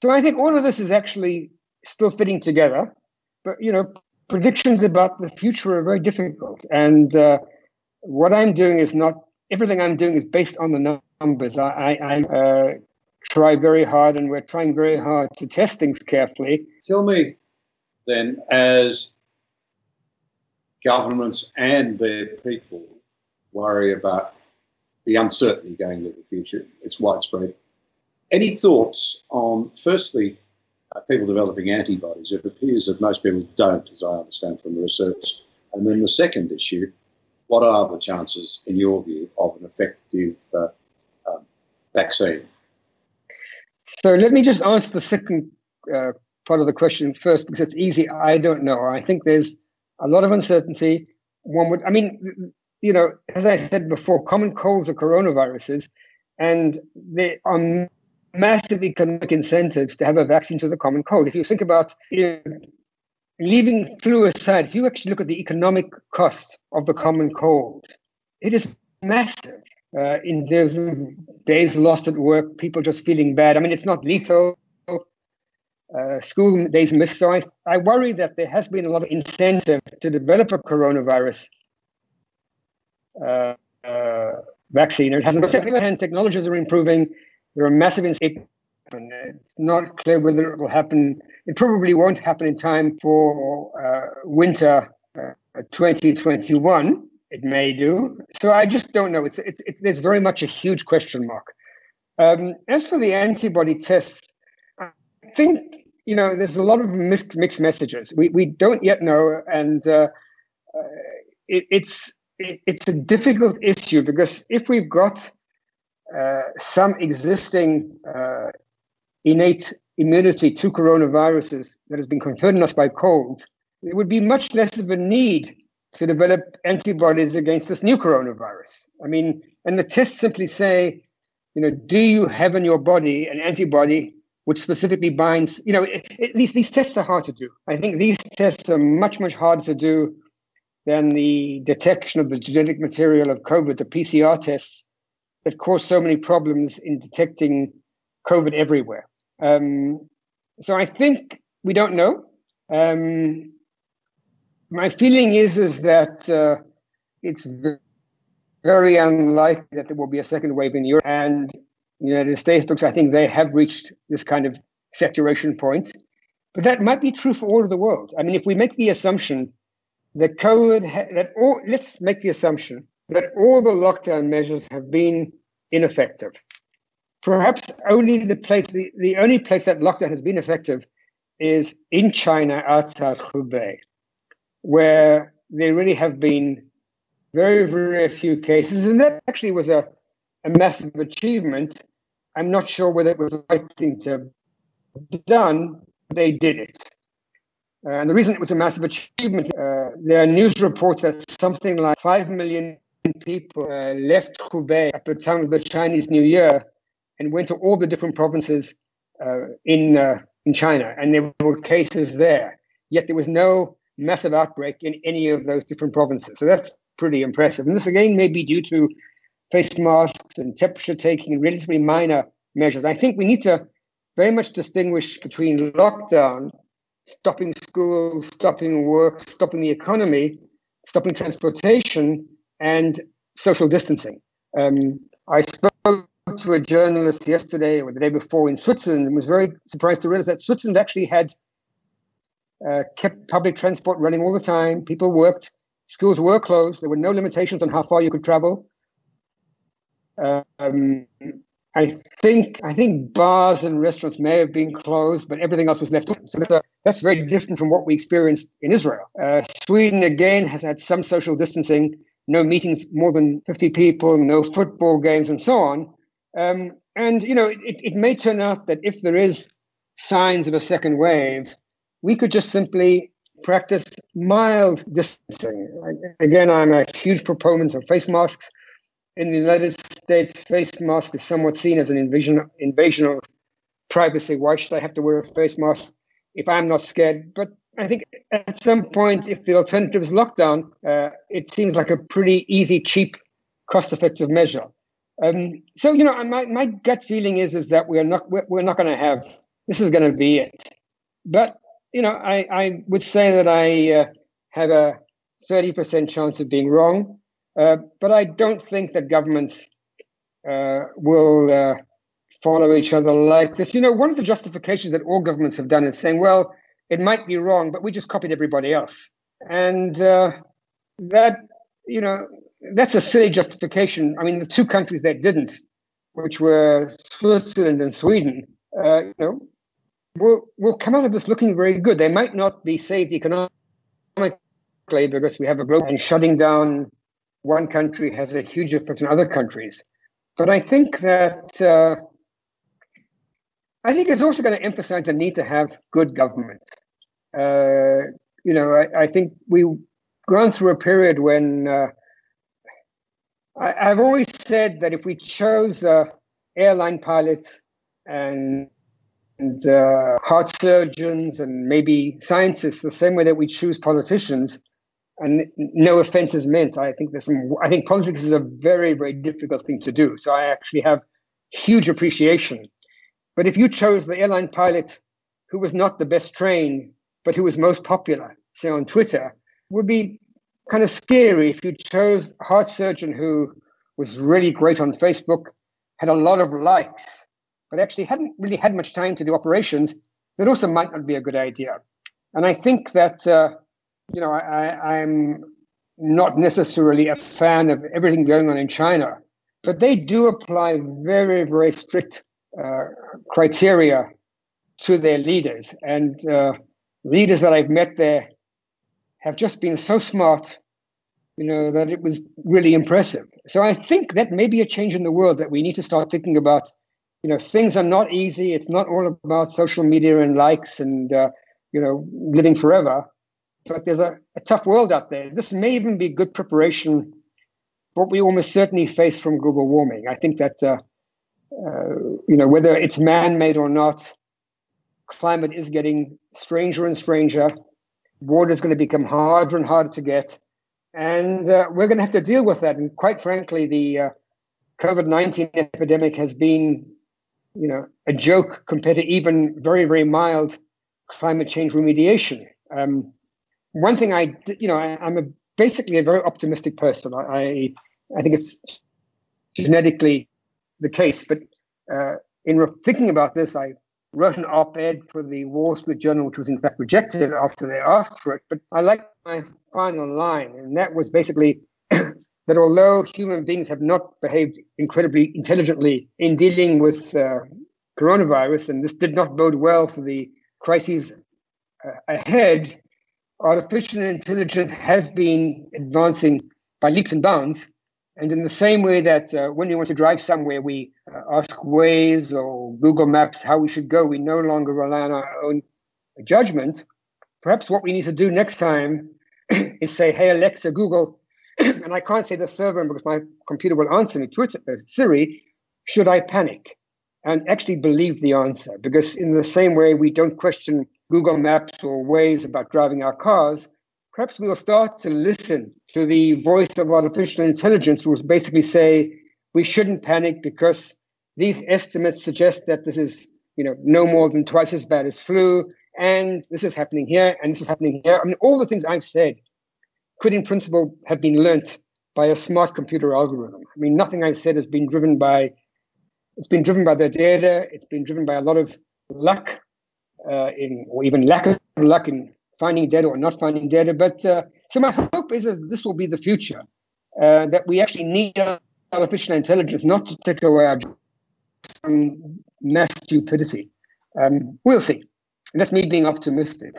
so I think all of this is actually still fitting together. But you know, predictions about the future are very difficult. And uh, what I'm doing is not everything I'm doing is based on the numbers. I, I, I uh, try very hard, and we're trying very hard to test things carefully. Tell me, then, as governments and their people worry about the uncertainty going into the future, it's widespread. Any thoughts on, firstly, uh, people developing antibodies. It appears that most people don't, as I understand from the research. And then the second issue, what are the chances, in your view, of an effective uh, um, vaccine? So let me just answer the second uh, part of the question first, because it's easy. I don't know. I think there's a lot of uncertainty. One would, I mean, you know, as I said before, common colds are coronaviruses, and they are massive economic incentives to have a vaccine to the common cold. If you think about you know, leaving flu aside, if you actually look at the economic cost of the common cold, it is massive. Uh, in days lost at work, people just feeling bad. I mean, it's not lethal. Uh, school days missed. So I, I worry that there has been a lot of incentive to develop a coronavirus uh, uh vaccine. It hasn't. But on the other hand, technologies are improving. There are massive incentives. It's not clear whether it will happen. It probably won't happen in time for uh, winter uh, 2021. it may do. So I just don't know. It's, it's, it's there's very much a huge question mark. Um, as for the antibody tests, I think you know there's a lot of mixed mixed messages. We we don't yet know, and uh, uh, it, it's it, it's a difficult issue because if we've got uh, some existing uh, innate immunity to coronaviruses that has been conferred on us by colds, there would be much less of a need to develop antibodies against this new coronavirus. I mean, and the tests simply say, you know, do you have in your body an antibody which specifically binds, you know, it, it, these, these tests are hard to do. I think these tests are much, much harder to do than the detection of the genetic material of COVID, the PCR tests that cause so many problems in detecting COVID everywhere. Um, so I think we don't know. Um, my feeling is is that uh, it's very unlikely that there will be a second wave in Europe and United States because I think they have reached this kind of saturation point. But that might be true for all of the world. I mean, if we make the assumption that COVID, ha- that all, let's make the assumption that all the lockdown measures have been ineffective. Perhaps only the place, the, the only place that lockdown has been effective is in China outside Hubei where there really have been very, very few cases. And that actually was a, a massive achievement. I'm not sure whether it was the right thing to be done. They did it. Uh, and the reason it was a massive achievement, uh, there are news reports that something like 5 million people uh, left Hubei at the time of the Chinese New Year and went to all the different provinces uh, in, uh, in China. And there were cases there. Yet there was no massive outbreak in any of those different provinces. So that's pretty impressive. And this again may be due to face masks and temperature taking and relatively minor measures. I think we need to very much distinguish between lockdown, stopping schools, stopping work, stopping the economy, stopping transportation, and social distancing. Um, I spoke to a journalist yesterday or the day before in Switzerland and was very surprised to realize that Switzerland actually had uh, kept public transport running all the time. People worked. Schools were closed. There were no limitations on how far you could travel. Um, I think I think bars and restaurants may have been closed, but everything else was left open. So that's, a, that's very different from what we experienced in Israel. Uh, Sweden again has had some social distancing, no meetings more than 50 people, no football games, and so on. Um, and you know, it, it may turn out that if there is signs of a second wave, we could just simply practice mild distancing. Again, I'm a huge proponent of face masks. In the United States, face mask is somewhat seen as an invasion, invasion of privacy. Why should I have to wear a face mask if I'm not scared? But I think at some point, if the alternative is lockdown, uh, it seems like a pretty easy, cheap, cost-effective measure. Um, so you know, my, my gut feeling is is that we're not we're, we're not going to have this is going to be it. But you know, I, I would say that I uh, have a 30% chance of being wrong, uh, but I don't think that governments uh, will uh, follow each other like this. You know, one of the justifications that all governments have done is saying, well, it might be wrong, but we just copied everybody else. And uh, that, you know, that's a silly justification. I mean, the two countries that didn't, which were Switzerland and Sweden, uh, you know, will will come out of this looking very good. They might not be saved economically because we have a global and shutting down one country has a huge effect on other countries. But I think that uh, I think it's also going to emphasize the need to have good government. Uh, you know, I, I, think we've gone through a period when uh, I, have always said that if we chose airline pilots and and uh, heart surgeons and maybe scientists the same way that we choose politicians and no offense is meant. I think there's some i think politics is a very very difficult thing to do. So i actually have huge appreciation. But if you chose the airline pilot who was not the best trained but who was most popular say on twitter would be kind of scary if you chose a heart surgeon who was really great on facebook had a lot of likes but actually hadn't really had much time to do operations, that also might not be a good idea. And I think that, uh, you know, I, am not necessarily a fan of everything going on in China, but they do apply very, very strict uh, criteria to their leaders. And uh, leaders that I've met there have just been so smart, you know, that it was really impressive. So I think that may be a change in the world that we need to start thinking about. You know, things are not easy. It's not all about social media and likes and uh, you know living forever. But there's a, a tough world out there. This may even be good preparation for what we almost certainly face from global warming. I think that uh, uh, you know whether it's man-made or not, climate is getting stranger and stranger. Water is going to become harder and harder to get, and uh, we're going to have to deal with that. And quite frankly, the uh, COVID nineteen epidemic has been, you know, a joke compared to even very very mild climate change remediation. Um, one thing I, you know, I, am a basically a very optimistic person. I I think it's genetically the case. But uh, in re- thinking about this, I wrote an op-ed for the Wall Street Journal, which was in fact rejected after they asked for it. But I like my final line, and that was basically that although human beings have not behaved incredibly intelligently in dealing with uh, coronavirus, and this did not bode well for the crises uh, ahead, artificial intelligence has been advancing by leaps and bounds. And in the same way that uh, when we want to drive somewhere, we uh, ask Waze or Google Maps how we should go, we no longer rely on our own judgment. Perhaps what we need to do next time is say, hey, Alexa, Google, and I can't say the server because my computer will answer me, Twitter, uh, Siri, should I panic? And actually believe the answer. Because in the same way, we don't question Google Maps or Waze about driving our cars, perhaps we'll start to listen to the voice of artificial intelligence, which basically say we shouldn't panic because these estimates suggest that this is you know no more than twice as bad as flu, and this is happening here, and this is happening here. I mean, all the things I've said could, in principle, have been learnt by a smart computer algorithm. I mean, nothing I've said has been driven by it's been driven by the data. It's been driven by a lot of luck in, or even lack of luck in finding data or not finding data. But uh, so my hope is that this will be the future, uh, that we actually need artificial intelligence not to take away our mass stupidity. Um, we'll see. That's me being optimistic.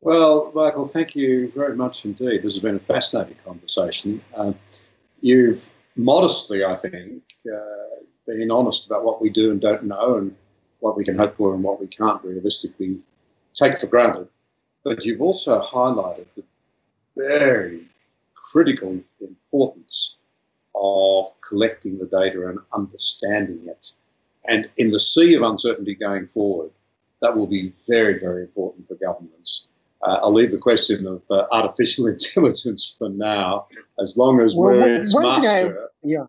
Well, Michael, thank you very much indeed. This has been a fascinating conversation. Uh, you've modestly, I think, uh, been honest about what we do and don't know and what we can hope for and what we can't realistically take for granted. But you've also highlighted the very critical importance of collecting the data and understanding it. And in the sea of uncertainty going forward, that will be very, very important for governments. Uh, I'll leave the question of uh, artificial intelligence for now. As long as well, we're its master, I, yeah.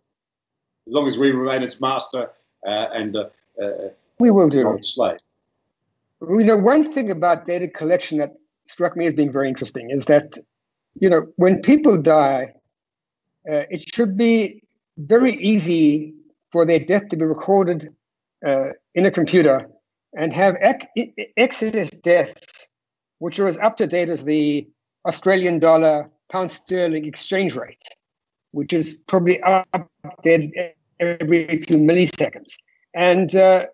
As long as we remain its master uh, and uh, uh, we will do slave. You know, one thing about data collection that struck me as being very interesting is that, you know, when people die, uh, it should be very easy for their death to be recorded uh, in a computer and have ex- excess deaths, which are as up to date as the Australian dollar pound sterling exchange rate, which is probably updated every few milliseconds. And uh,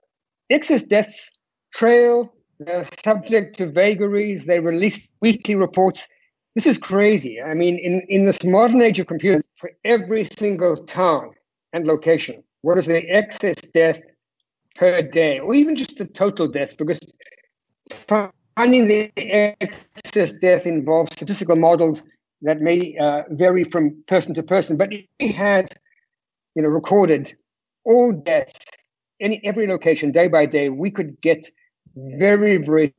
excess deaths trail, they're subject to vagaries, they release weekly reports. This is crazy. I mean, in, in this modern age of computers, for every single town and location, what is the excess death per day, or even just the total death? Because finding the excess death involves statistical models that may uh, vary from person to person. But we had, you know, recorded all deaths, any every location, day by day, we could get very, very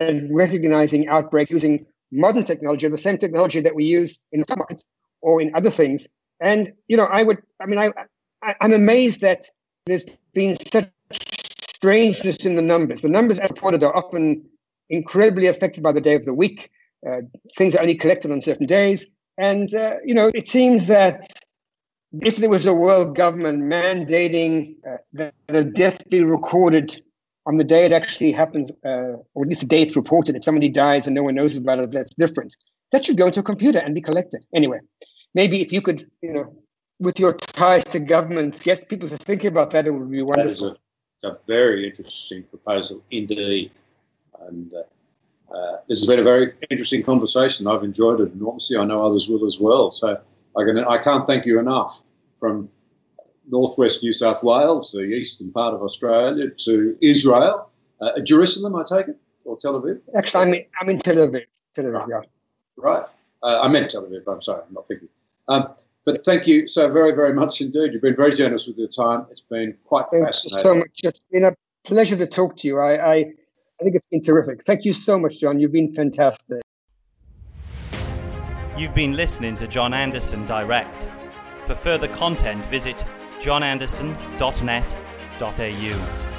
and recognizing outbreaks using modern technology, the same technology that we use in the markets or in other things. And you know, I would, I mean, I, I I'm amazed that there's been such strangeness in the numbers. The numbers as reported are often incredibly affected by the day of the week. Uh, things are only collected on certain days, and uh, you know, it seems that if there was a world government mandating uh, that a death be recorded on the day it actually happens, uh, or at least the day it's reported, if somebody dies and no one knows about it, that's different. that should go into a computer and be collected. Anyway, maybe if you could, you know, with your ties to governments, get people to think about that, it would be wonderful. That is a, a very interesting proposal indeed. And uh, uh, this has been a very interesting conversation. I've enjoyed it enormously. I know others will as well. So I, can, I can't thank you enough from northwest New South Wales, the eastern part of Australia, to Israel, uh, Jerusalem, I take it, or Tel Aviv? Actually, I'm in, I'm in Tel Aviv. Tel Aviv, right. yeah. Right. Uh, I meant Tel Aviv. I'm sorry, I'm not thinking. Um, but thank you so very, very much indeed. You've been very generous with your time. It's been quite thank fascinating. You so much. It's been a pleasure to talk to you. I, I, I think it's been terrific. Thank you so much, John. You've been fantastic. You've been listening to John Anderson Direct. For further content, visit johnanderson.net.au.